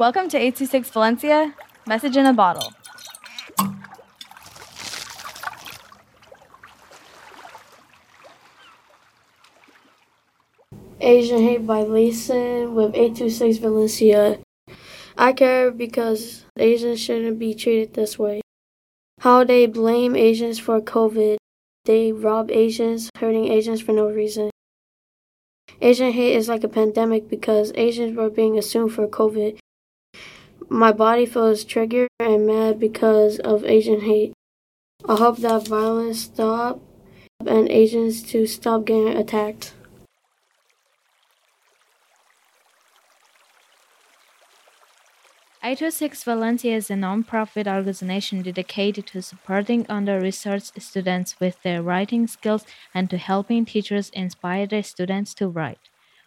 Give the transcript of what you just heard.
Welcome to 826 Valencia, message in a bottle. Asian Hate by Layson with 826 Valencia. I care because Asians shouldn't be treated this way. How they blame Asians for COVID. They rob Asians, hurting Asians for no reason. Asian hate is like a pandemic because Asians were being assumed for COVID. My body feels triggered and mad because of Asian hate. I hope that violence stop and Asians to stop getting attacked. Eight Two Six Valencia is a non-profit organization dedicated to supporting under-researched students with their writing skills and to helping teachers inspire their students to write.